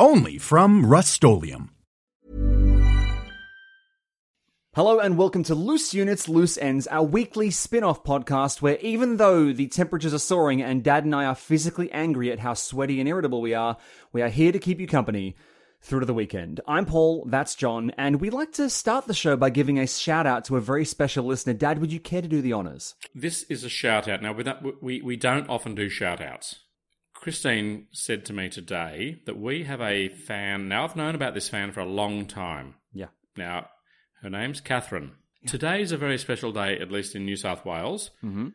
Only from Rust-Oleum. Hello and welcome to Loose Units, Loose Ends, our weekly spin off podcast where even though the temperatures are soaring and Dad and I are physically angry at how sweaty and irritable we are, we are here to keep you company through to the weekend. I'm Paul, that's John, and we'd like to start the show by giving a shout out to a very special listener. Dad, would you care to do the honours? This is a shout out. Now, we, we don't often do shout outs. Christine said to me today that we have a fan. Now, I've known about this fan for a long time. Yeah. Now, her name's Catherine. Yeah. Today is a very special day, at least in New South Wales. Mm-hmm.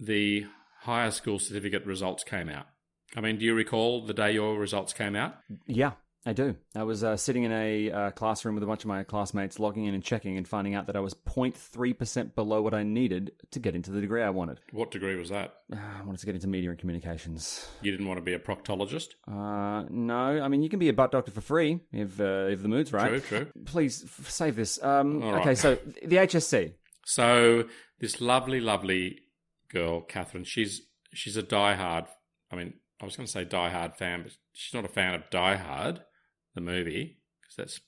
The higher school certificate results came out. I mean, do you recall the day your results came out? Yeah. I do. I was uh, sitting in a uh, classroom with a bunch of my classmates, logging in and checking and finding out that I was 0.3% below what I needed to get into the degree I wanted. What degree was that? Uh, I wanted to get into media and communications. You didn't want to be a proctologist? Uh, no. I mean, you can be a butt doctor for free if uh, if the mood's right. True, true. Please f- save this. Um, okay, so the HSC. So this lovely, lovely girl, Catherine, she's she's a diehard. I mean, I was going to say diehard fan, but she's not a fan of Die Hard the movie because that's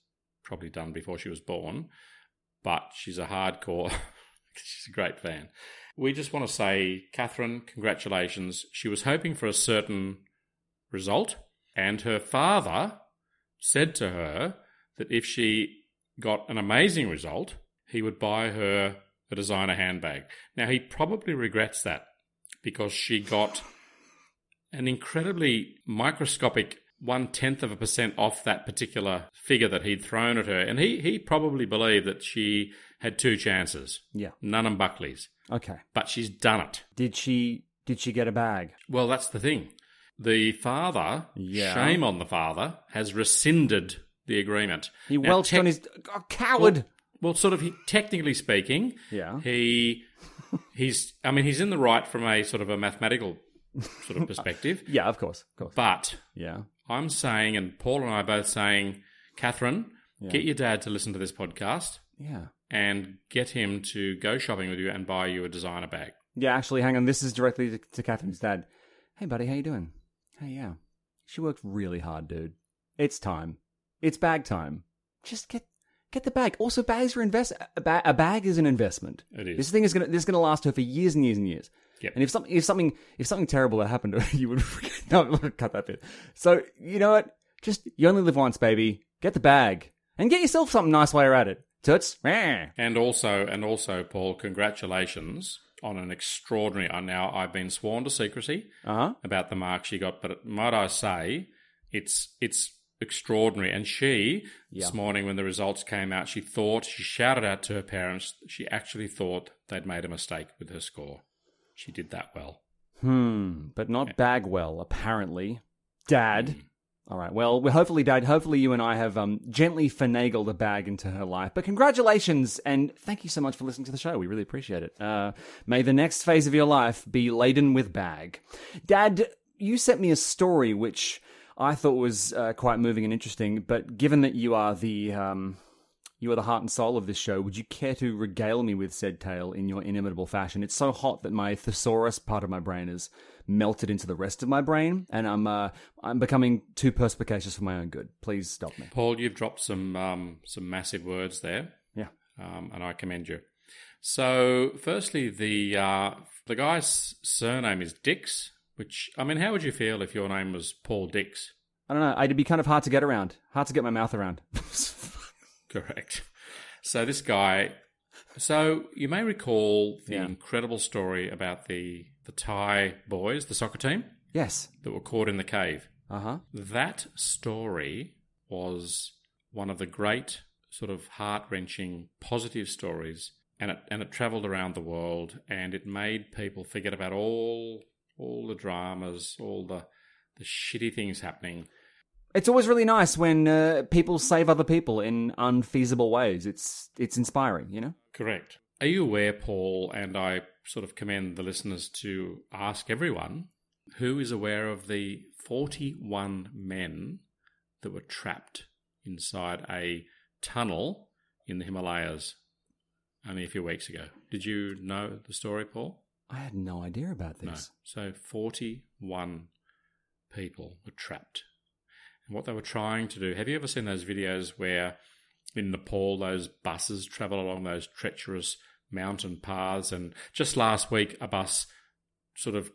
probably done before she was born. But she's a hardcore. she's a great fan. We just want to say, Catherine, congratulations. She was hoping for a certain result, and her father said to her that if she got an amazing result, he would buy her a designer handbag. Now, he probably regrets that because she got an incredibly microscopic one tenth of a percent off that particular figure that he'd thrown at her, and he he probably believed that she had two chances. Yeah, none and Buckley's. Okay, but she's done it. Did she? Did she get a bag? Well, that's the thing. The father, yeah. shame on the father, has rescinded the agreement. He now, welched te- on his oh, coward. Well, well, sort of. He, technically speaking, yeah. He he's. I mean, he's in the right from a sort of a mathematical sort of perspective. yeah, of course, of course. But yeah, I'm saying, and Paul and I are both saying, Catherine, yeah. get your dad to listen to this podcast. Yeah. And get him to go shopping with you and buy you a designer bag. Yeah, actually, hang on. This is directly to, to Catherine's dad. Hey, buddy, how you doing? Hey, yeah. She worked really hard, dude. It's time. It's bag time. Just get get the bag. Also, bags are invest. A, ba- a bag is an investment. It is. This thing is gonna this is gonna last her for years and years and years. Yep. And if something if something if something terrible had happened to her, you would no cut that bit. So you know what? Just you only live once, baby. Get the bag and get yourself something nice while you're at it. Toots. And also and also, Paul, congratulations on an extraordinary. Uh, now I've been sworn to secrecy uh-huh. about the mark she got, but might I say, it's it's extraordinary. And she yeah. this morning when the results came out, she thought she shouted out to her parents. She actually thought they'd made a mistake with her score. She did that well. Hmm, but not yeah. Bagwell, apparently. Dad. Mm. All right. Well, hopefully, Dad. Hopefully, you and I have um, gently finagled a bag into her life. But congratulations and thank you so much for listening to the show. We really appreciate it. Uh, may the next phase of your life be laden with bag. Dad, you sent me a story which I thought was uh, quite moving and interesting. But given that you are the um, you are the heart and soul of this show. Would you care to regale me with said tale in your inimitable fashion? It's so hot that my thesaurus part of my brain is melted into the rest of my brain, and I'm uh, I'm becoming too perspicacious for my own good. Please stop me, Paul. You've dropped some um, some massive words there. Yeah, um, and I commend you. So, firstly, the uh, the guy's surname is Dix. Which I mean, how would you feel if your name was Paul Dix? I don't know. It'd be kind of hard to get around, hard to get my mouth around. Correct. So this guy. So you may recall the Yeah. incredible story about the the Thai boys, the soccer team yes. that were caught in the cave. Uh huh. That story was one of the great sort of heart wrenching positive stories, and it and it travelled around the world, and it made people forget about all all the dramas, all the the shitty things happening. It's always really nice when uh, people save other people in unfeasible ways. It's it's inspiring, you know. Correct. Are you aware, Paul? And I sort of commend the listeners to ask everyone who is aware of the forty-one men that were trapped inside a tunnel in the Himalayas only a few weeks ago. Did you know the story, Paul? I had no idea about this. No. this. So 41 people were trapped. And what they were trying to do, have you ever seen those videos where in Nepal those buses travel along those treacherous mountain paths? And just last week a bus sort of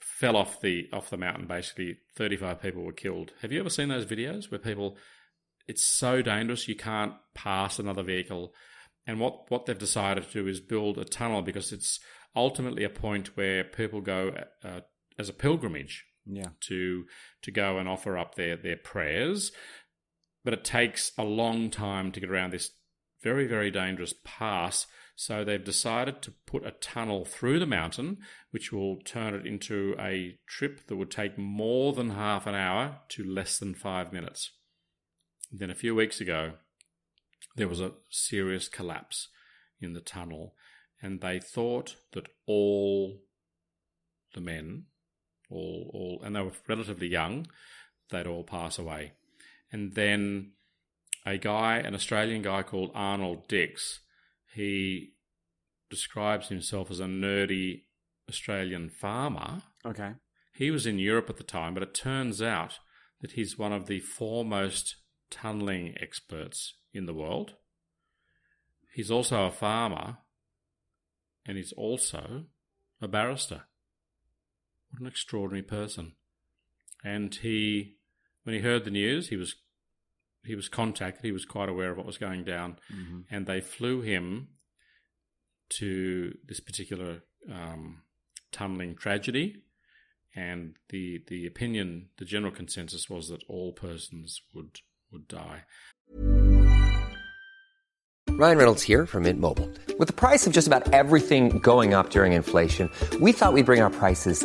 fell off the off the mountain. Basically 35 people were killed. Have you ever seen those videos where people it's so dangerous you can't pass another vehicle? And what, what they've decided to do is build a tunnel because it's ultimately a point where people go uh, as a pilgrimage Yeah. to to go and offer up their their prayers, but it takes a long time to get around this very very dangerous pass. So they've decided to put a tunnel through the mountain, which will turn it into a trip that would take more than half an hour to less than five minutes. Then a few weeks ago, there was a serious collapse in the tunnel, and they thought that all the men, all, all, and they were relatively young, they'd all pass away. And then a guy, an Australian guy called Arnold Dix, he describes himself as a nerdy Australian farmer. Okay. He was in Europe at the time, but it turns out that he's one of the foremost tunnelling experts in the world. He's also a farmer, and he's also a barrister. What an extraordinary person! And he, when he heard the news, he was he was contacted. He was quite aware of what was going down, and they flew him to this particular um, tunneling tragedy. And the the opinion, the general consensus was that all persons would would die. Ryan Reynolds here from Mint Mobile. With the price of just about everything going up during inflation, we thought we'd bring our prices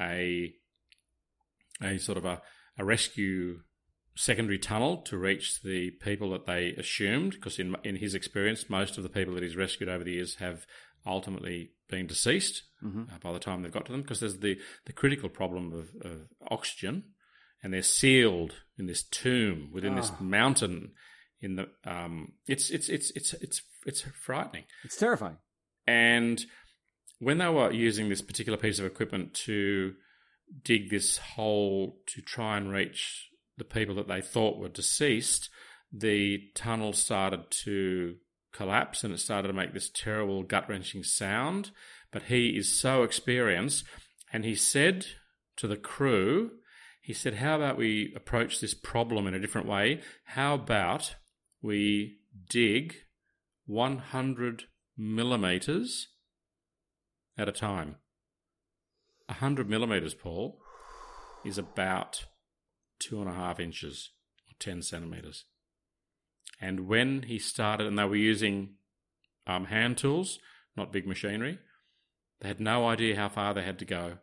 a a sort of a, a rescue secondary tunnel to reach the people that they assumed because in in his experience most of the people that he's rescued over the years have ultimately been deceased uh, by the time they've got to them because there's the the critical problem of, of oxygen and they're sealed in this tomb within this mountain in the um it's it's it's it's it's it's frightening. It's terrifying. and when they were using this particular piece of equipment to dig this hole to try and reach the people that they thought were deceased, the tunnel started to collapse and it started to make this terrible gut wrenching sound. But he is so experienced, and he said to the crew, he said, How about we approach this problem in a different way? How about we dig 100 millimeters at a time? 100 millimeters, Paul, is about two and a half inches or 10 centimeters. And when he started, and they were using um, hand tools, not big machinery, they had no idea how far they had to go.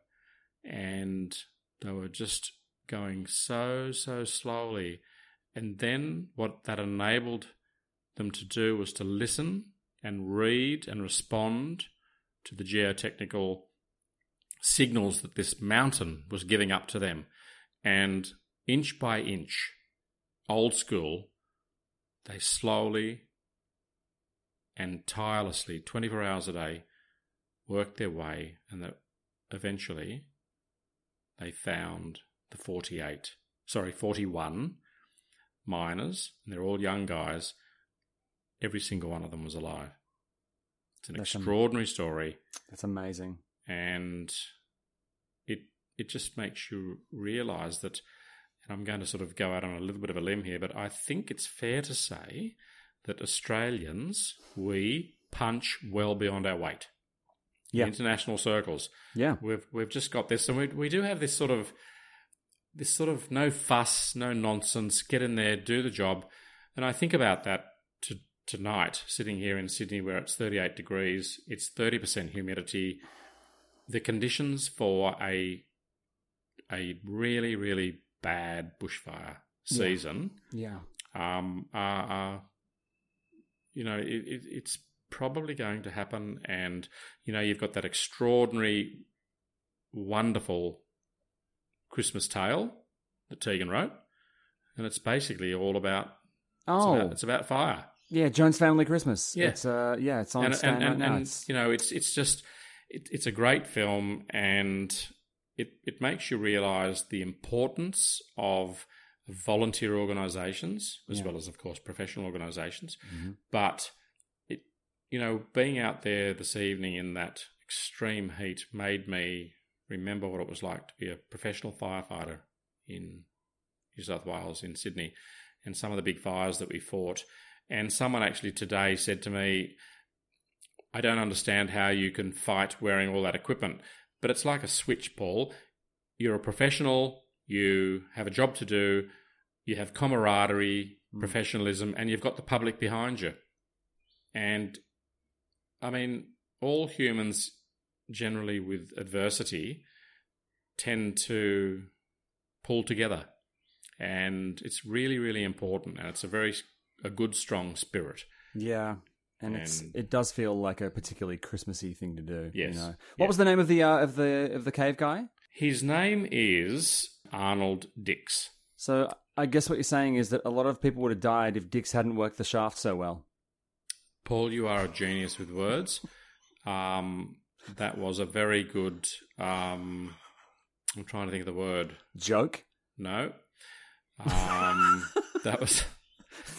And they were just going so, so slowly. And then what that enabled them to do was to listen and read and respond to the geotechnical signals that this mountain was giving up to them. And inch by inch, old school, they slowly and tirelessly, 24 hours a day, worked their way and that eventually they found the 48, sorry, 41 miners, and they're all young guys. Every single one of them was alive. It's an That's extraordinary story That's amazing. and it it just makes you realize that and I'm going to sort of go out on a little bit of a limb here but I think it's fair to say that Australians we punch well beyond our weight Yeah. in international circles Yeah. we've we've just got this and we we do have this sort of this sort of no fuss no nonsense get in there do the job and I think about that to tonight sitting here in Sydney where it's 38 degrees it's 30% humidity. The conditions for a a really really bad bushfire season Yeah. um, are, are you know it, it, it's probably going to happen and you know you've got that extraordinary wonderful christmas tale that tegan wrote and it's basically all about it's Oh, about, it's about fire yeah. Jones Family Christmas. Yeah. It's, uh, yeah, it's on and, stand and, right now. and, It's- you know it's it's just it, it's a great film and it it makes you realize the importance of volunteer organizations as Yeah. well as of course professional organizations Mhm. but it you know being out there this evening in that extreme heat made me remember what it was like to be a professional firefighter in New South Wales in Sydney and some of the big fires that we fought and someone actually today said to me I don't understand how you can fight wearing all that equipment. But it's like a switch, Paul. You're a professional, you have a job to do, you have camaraderie, hmm. professionalism, and you've got the public behind you. And I mean, all humans generally with adversity tend to pull together. And it's really, really important. And it's a very a good, strong spirit. Yeah. And, it's it does feel like a particularly Christmassy thing to do. Yes. You know? What Yeah. was the name of the uh, of the of the cave guy? His name is Arnold Dix. So I guess what you're saying is that a lot of people would have died if Dix hadn't worked the shaft so well. Paul, you are a genius with words. Um, that was a very good. Um, I'm trying to think of the word. Joke. No. Um, that was.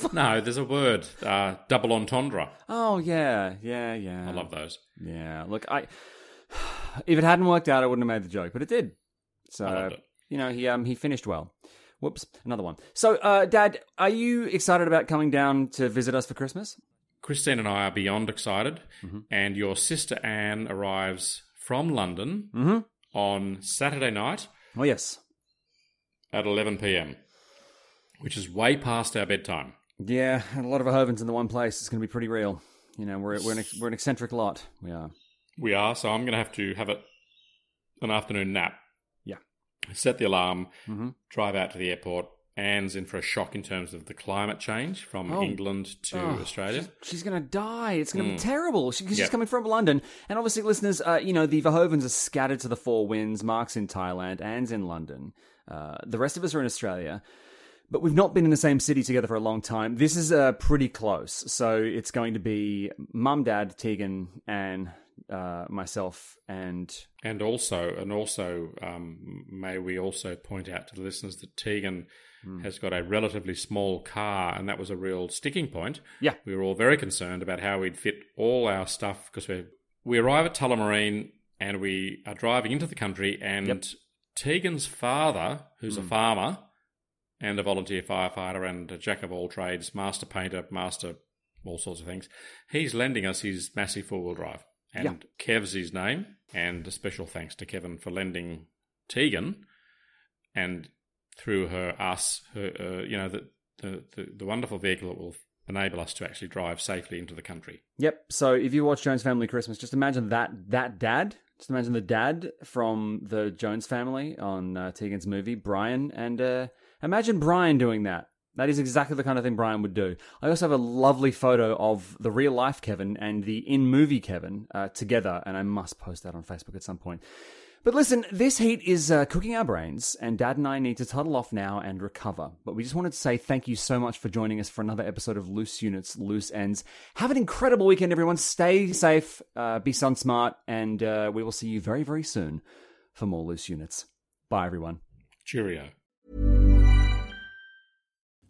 No, there's a word. Uh, double entendre. Oh yeah, yeah, yeah. I love those. Yeah. Look, I if it hadn't worked out, I wouldn't have made the joke, but it did. So it. you know, he um he finished well. Whoops, another one. So, uh, Dad, are you excited about coming down to visit us for Christmas? Christine and I are beyond excited, and your sister Anne arrives from London Mhm. on Saturday night Oh yes. at 11 p.m., which is way past our bedtime. Yeah, and a lot of Verhoevens in the one place. It's going to be pretty real. You know, we're we're an, we're an eccentric lot. We are. We are, so I'm going to have to have it an afternoon nap. Yeah. Set the alarm, Mhm. drive out to the airport. Anne's in for a shock in terms of the climate change from Oh. England to Oh, Australia. She's, she's going to die. It's going to Mm. be terrible. She, she's Yep. coming from London. And obviously, listeners, uh, you know, the Verhoevens are scattered to the four winds. Mark's in Thailand, Anne's in London. Uh, the rest of us are in Australia. But we've not been in the same city together for a long time. This is uh, pretty close. So it's going to be mum, dad, Tegan, and uh, myself and And also, and also, um, may we also point out to the listeners that Tegan Hmm. has got a relatively small car, and that was a real sticking point. Yeah. we were all very concerned about how we'd fit all our stuff because we we arrive at Tullamarine and we are driving into the country, and Yep. Tegan's father, who's Hmm. a farmer and a volunteer firefighter and a jack of all trades, master painter, master all sorts of things, he's lending us his massive four wheel drive. And Yeah. Kev's his name, and a special thanks to Kevin for lending Tegan, and through her, us, her, uh, you know, the, the, the, the wonderful vehicle that will enable us to actually drive safely into the country. Yep. So if you watch Jones Family Christmas, just imagine that that dad. Just imagine the dad from the Jones family on uh, Tegan's movie, Brian, and uh, imagine Brian doing that. That is exactly the kind of thing Brian would do. I also have a lovely photo of the real life Kevin and the in movie Kevin uh, together, and I must post that on Facebook at some point. But listen, this heat is uh, cooking our brains, and Dad and I need to toddle off now and recover. But we just wanted to say thank you so much for joining us for another episode of Loose Units, Loose Ends. Have an incredible weekend, everyone. Stay safe, uh, be sun smart, and uh, we will see you very, very soon for more Loose Units. Bye, everyone. Cheerio.